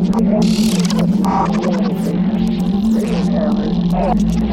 Twenty-five,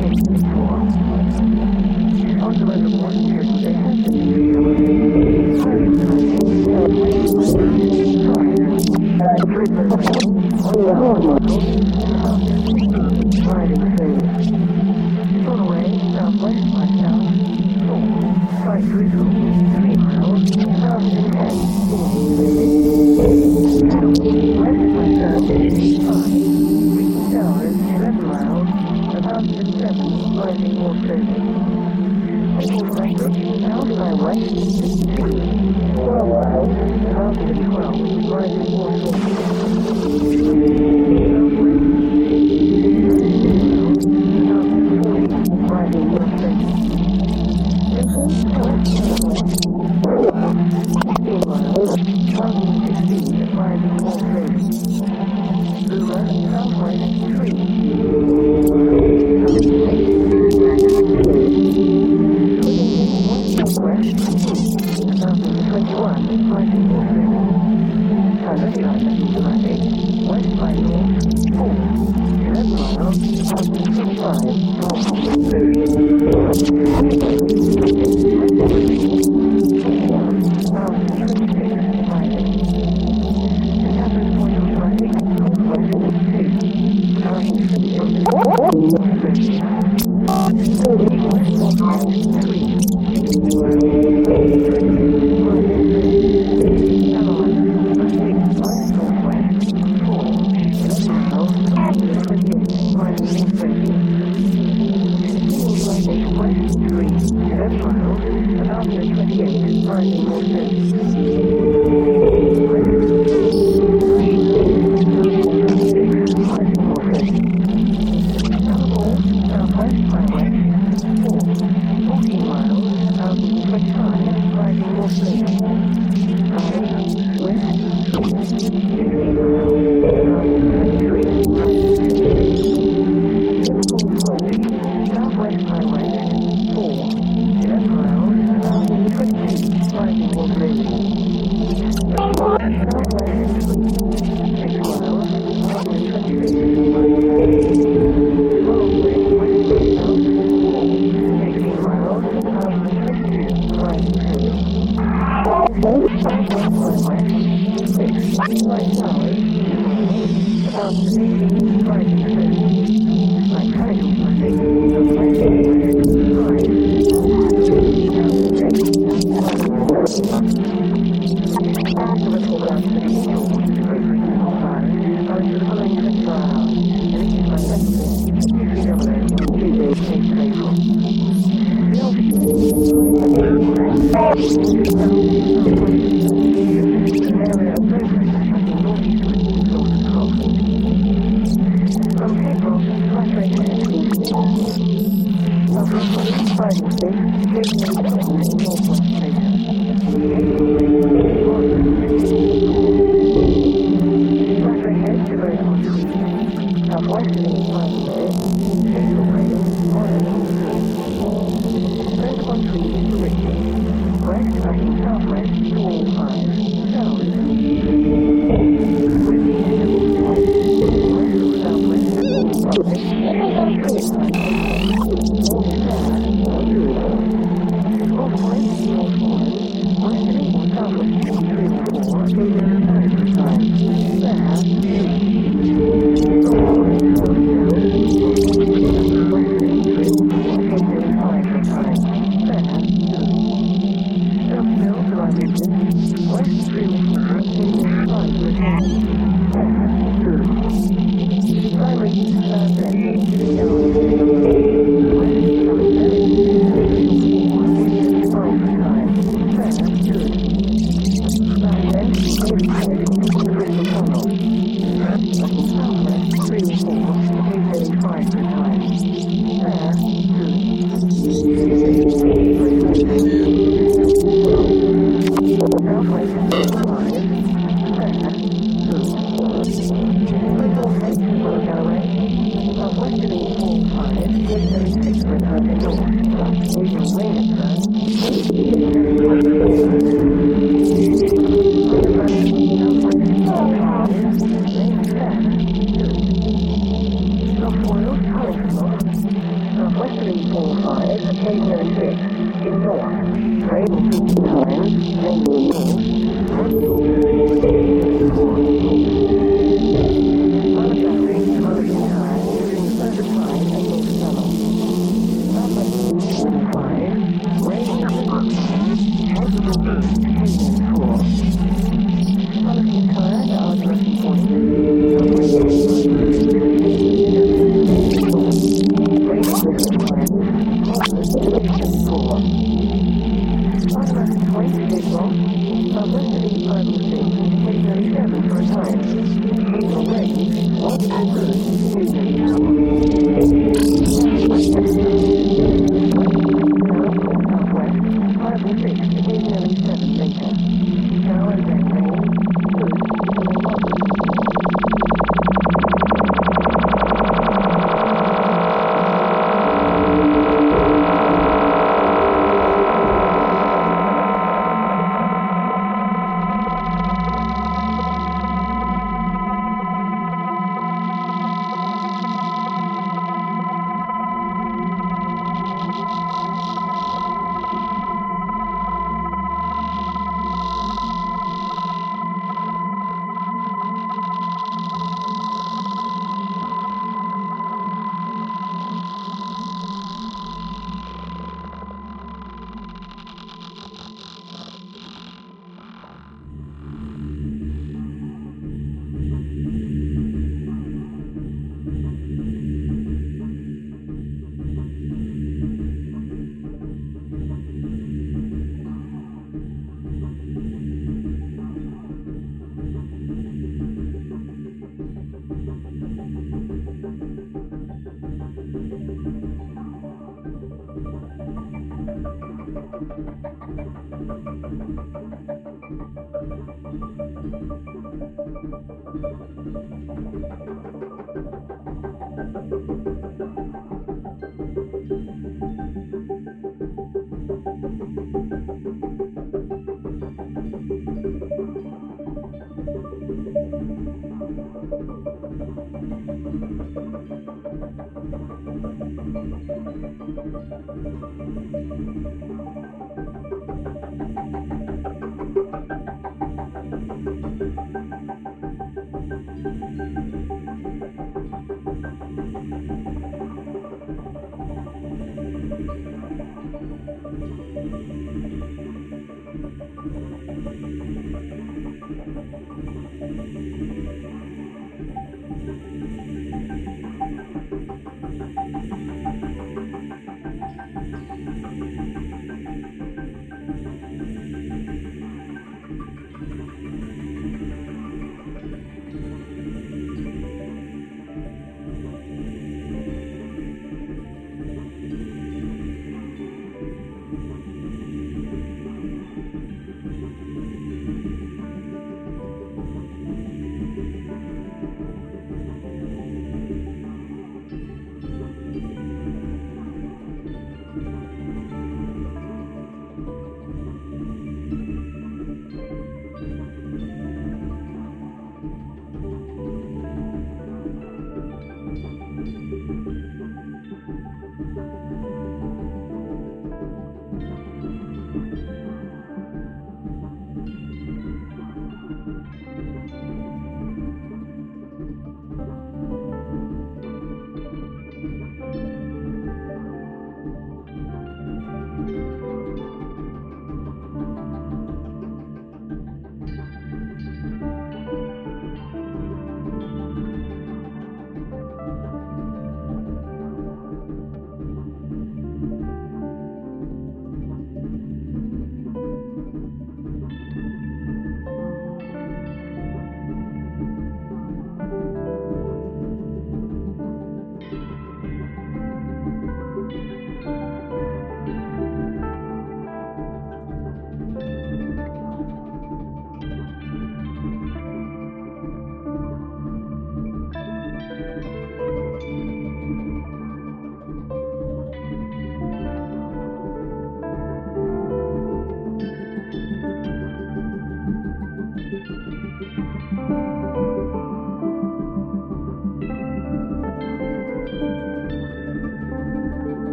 anyway.